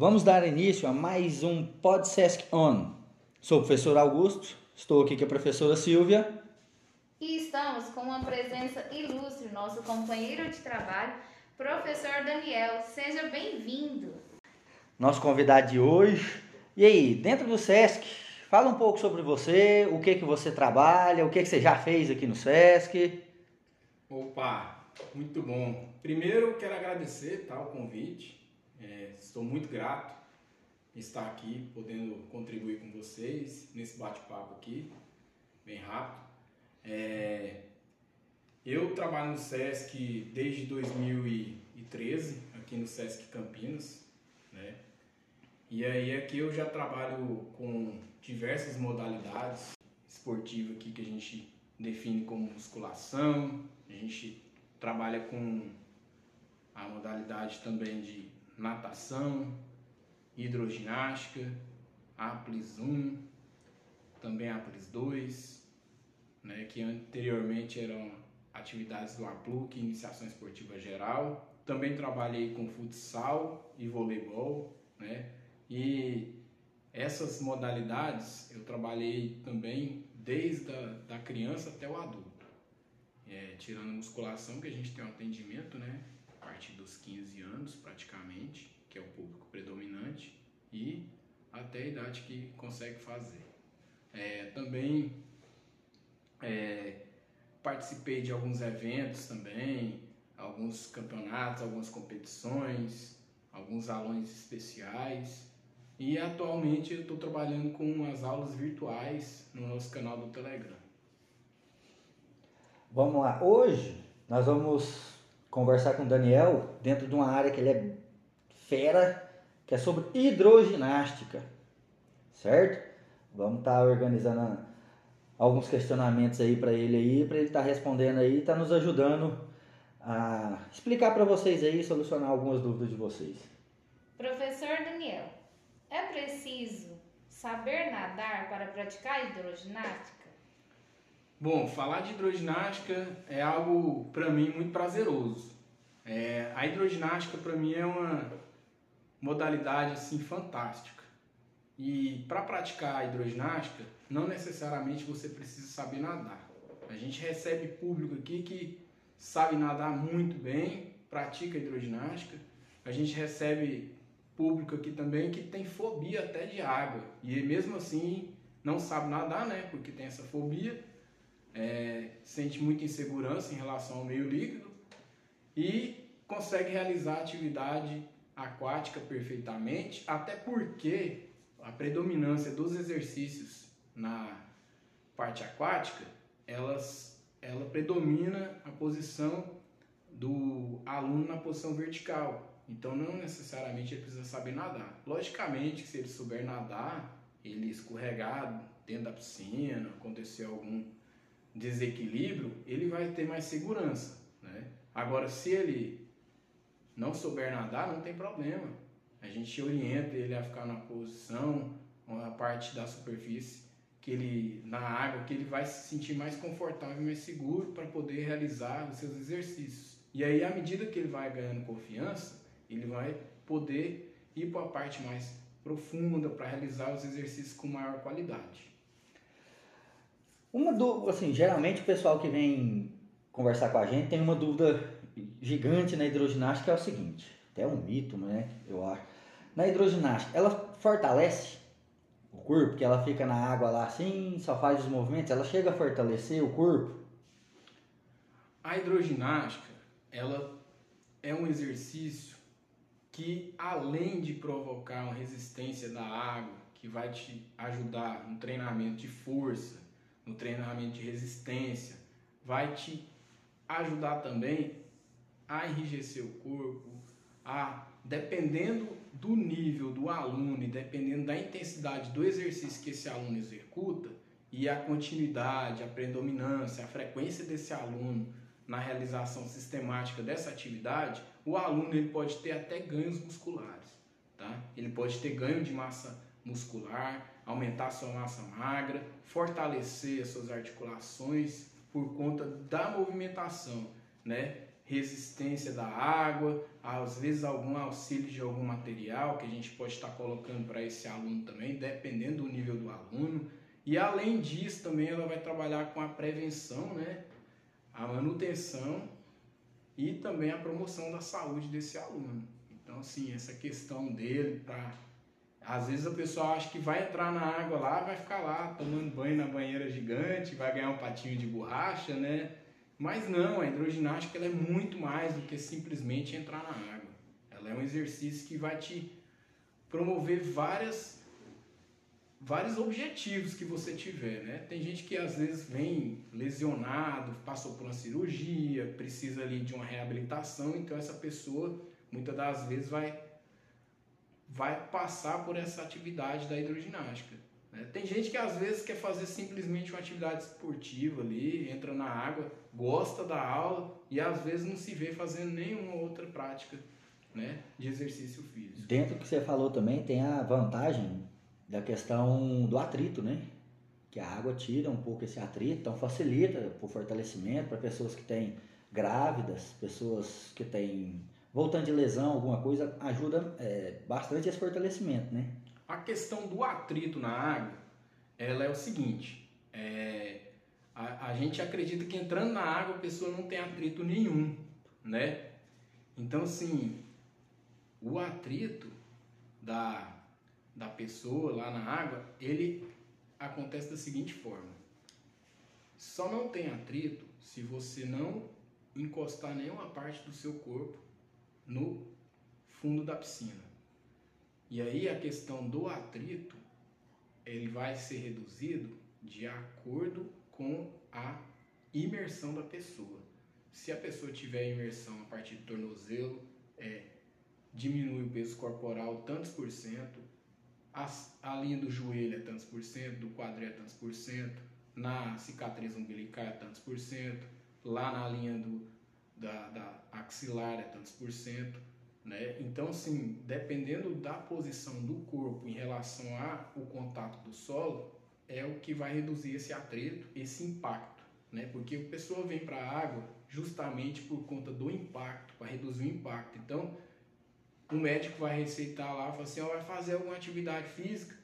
Vamos dar início a mais um Podsesc On. Sou o professor Augusto, estou aqui com a professora Silvia. E estamos com uma presença ilustre, nosso companheiro de trabalho, professor Daniel. Seja bem-vindo. Nosso convidado de hoje. E aí, dentro do SESC, fala um pouco sobre você, o que que você trabalha, o que que você já fez aqui no SESC. Opa, muito bom. Primeiro, quero agradecer tá, o convite. É, estou muito grato de estar aqui, podendo contribuir com vocês nesse bate-papo aqui, bem rápido. É, eu trabalho no SESC desde 2013, aqui no SESC Campinas, né? E aí aqui eu já trabalho com diversas modalidades esportivas aqui que a gente define como musculação, a gente trabalha com a modalidade também de natação, hidroginástica, Aplis 1, também Aplis 2, né, que anteriormente eram atividades do APLUC, Iniciação Esportiva Geral. Também trabalhei com futsal e voleibol, né? E essas modalidades eu trabalhei também desde a da criança até o adulto. É, tirando musculação, que a gente tem um atendimento, né? Partir dos 15 anos, praticamente, que é o público predominante, e até a idade que consegue fazer. É, também é, participei de alguns eventos também, alguns campeonatos, algumas competições, alguns alunos especiais. E atualmente eu estou trabalhando com as aulas virtuais no nosso canal do Telegram. Vamos lá, hoje nós vamos conversar com o Daniel dentro de uma área que ele é fera, que é sobre hidroginástica, certo? Vamos estar tá organizando alguns questionamentos aí para ele aí, para ele estar tá respondendo aí, está nos ajudando a explicar para vocês aí, solucionar algumas dúvidas de vocês. Professor Daniel, é preciso saber nadar para praticar hidroginástica? Bom, falar de hidroginástica é algo para mim muito prazeroso. É, a hidroginástica para mim é uma modalidade assim fantástica. E para praticar a hidroginástica, não necessariamente você precisa saber nadar. A gente recebe público aqui que sabe nadar muito bem, pratica hidroginástica. A gente recebe público aqui também que tem fobia até de água e mesmo assim não sabe nadar, né? Porque tem essa fobia, é, sente muita insegurança em relação ao meio líquido e consegue realizar a atividade aquática perfeitamente, até porque a predominância dos exercícios na parte aquática, elas, ela predomina a posição do aluno na posição vertical. Então não necessariamente ele precisa saber nadar. Logicamente que se ele souber nadar, ele escorregar dentro da piscina, acontecer algum desequilíbrio, ele vai ter mais segurança. Né? Agora, se ele não souber nadar, não tem problema. A gente orienta ele a ficar na posição, a parte da superfície que ele na água, que ele vai se sentir mais confortável, mais seguro para poder realizar os seus exercícios. E aí, à medida que ele vai ganhando confiança, ele vai poder ir para a parte mais profunda para realizar os exercícios com maior qualidade. Uma dúvida, assim, geralmente o pessoal que vem conversar com a gente tem uma dúvida gigante na hidroginástica é o seguinte, até um mito, né, eu acho. Na hidroginástica, ela fortalece o corpo, que ela fica na água lá assim, só faz os movimentos, ela chega a fortalecer o corpo? A hidroginástica, ela é um exercício que além de provocar uma resistência da água, que vai te ajudar no treinamento de força, no treinamento de resistência, vai te ajudar também a enrijecer o corpo, a dependendo do nível do aluno e dependendo da intensidade do exercício que esse aluno executa e a continuidade, a predominância, a frequência desse aluno na realização sistemática dessa atividade, o aluno ele pode ter até ganhos musculares, tá? Ele pode ter ganho de massa muscular, aumentar sua massa magra, fortalecer as suas articulações por conta da movimentação, né? resistência da água, às vezes algum auxílio de algum material que a gente pode estar colocando para esse aluno também, dependendo do nível do aluno. E além disso, também ela vai trabalhar com a prevenção, né? a manutenção e também a promoção da saúde desse aluno. Então, assim, essa questão dele para às vezes a pessoa acha que vai entrar na água lá, vai ficar lá tomando banho na banheira gigante, vai ganhar um patinho de borracha, né? Mas não, a hidroginástica ela é muito mais do que simplesmente entrar na água. Ela é um exercício que vai te promover várias vários objetivos que você tiver, né? Tem gente que às vezes vem lesionado, passou por uma cirurgia, precisa ali de uma reabilitação, então essa pessoa muitas das vezes vai vai passar por essa atividade da hidroginástica. Né? Tem gente que às vezes quer fazer simplesmente uma atividade esportiva ali, entra na água, gosta da aula e às vezes não se vê fazendo nenhuma outra prática né, de exercício físico. Dentro do que você falou também tem a vantagem da questão do atrito, né? Que a água tira um pouco esse atrito, então facilita o fortalecimento para pessoas que têm grávidas, pessoas que têm voltando de lesão, alguma coisa, ajuda é, bastante esse fortalecimento, né? A questão do atrito na água, ela é o seguinte, é, a, a gente acredita que entrando na água a pessoa não tem atrito nenhum, né? Então, assim, o atrito da, da pessoa lá na água, ele acontece da seguinte forma. Só não tem atrito se você não encostar nenhuma parte do seu corpo no fundo da piscina. E aí a questão do atrito, ele vai ser reduzido de acordo com a imersão da pessoa. Se a pessoa tiver imersão a partir do tornozelo, é, diminui o peso corporal tantos por cento, a, a linha do joelho é tantos por cento, do quadril é tantos por cento, na cicatriz umbilical é tantos por cento, lá na linha do, da, da axilar é tantos por cento, né? Então, assim, dependendo da posição do corpo em relação ao contato do solo, é o que vai reduzir esse atrito, esse impacto, né? Porque a pessoa vem para a água justamente por conta do impacto, para reduzir o impacto. Então, o médico vai receitar lá, fala assim, vai fazer alguma atividade física,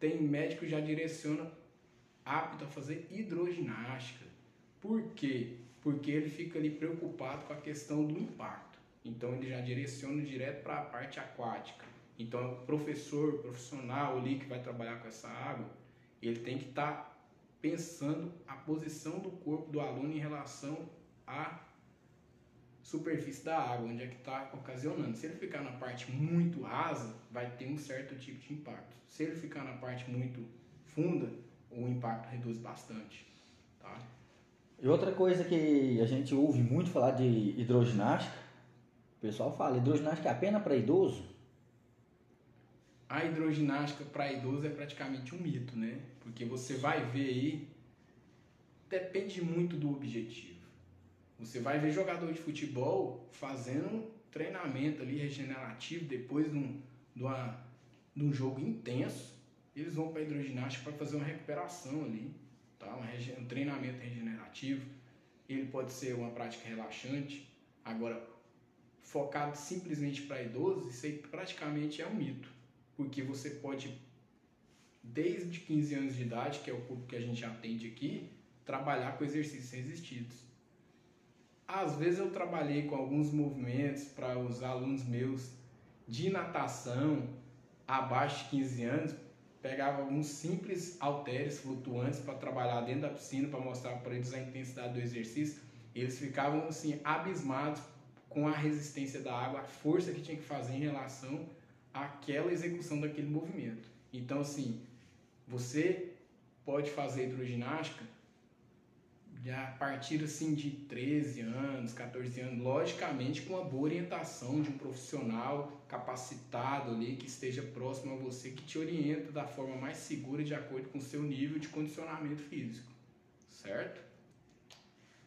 tem médico já direciona apto a fazer hidroginástica. Por quê? Porque ele fica ali preocupado com a questão do impacto. Então ele já direciona direto para a parte aquática. Então o professor, o profissional ali que vai trabalhar com essa água, ele tem que estar tá pensando a posição do corpo do aluno em relação à superfície da água, onde é que está ocasionando. Se ele ficar na parte muito rasa, vai ter um certo tipo de impacto. Se ele ficar na parte muito funda, o impacto reduz bastante. Tá? E outra coisa que a gente ouve muito falar de hidroginástica, o pessoal fala, hidroginástica é apenas para idoso? A hidroginástica para idoso é praticamente um mito, né? Porque você vai ver aí, depende muito do objetivo. Você vai ver jogador de futebol fazendo treinamento ali regenerativo depois de um, de uma, de um jogo intenso. Eles vão para hidroginástica para fazer uma recuperação ali tá? um, um treinamento regenerativo. Ele pode ser uma prática relaxante. Agora, focado simplesmente para idosos, isso aí praticamente é um mito, porque você pode, desde 15 anos de idade, que é o público que a gente atende aqui, trabalhar com exercícios resistidos. Às vezes eu trabalhei com alguns movimentos para os alunos meus de natação abaixo de 15 anos, pegava alguns simples halteres flutuantes para trabalhar dentro da piscina para mostrar para eles a intensidade do exercício. Eles ficavam assim abismados com a resistência da água, a força que tinha que fazer em relação àquela execução daquele movimento. Então assim, você pode fazer hidroginástica a partir assim de 13 anos, 14 anos, logicamente com uma boa orientação de um profissional capacitado ali que esteja próximo a você, que te orienta da forma mais segura de acordo com o seu nível de condicionamento físico, certo?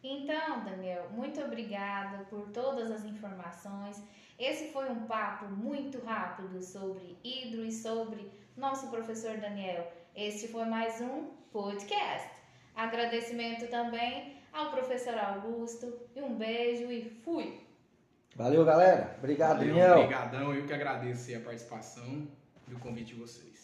Então, Daniel, muito obrigada por todas as informações. Esse foi um papo muito rápido sobre hidro e sobre nosso professor Daniel. Este foi mais um podcast. Agradecimento também ao professor Augusto. E um beijo e fui! Valeu, galera. Obrigado, Valeu, Daniel. Obrigadão, eu que agradeço a participação e o convite de vocês.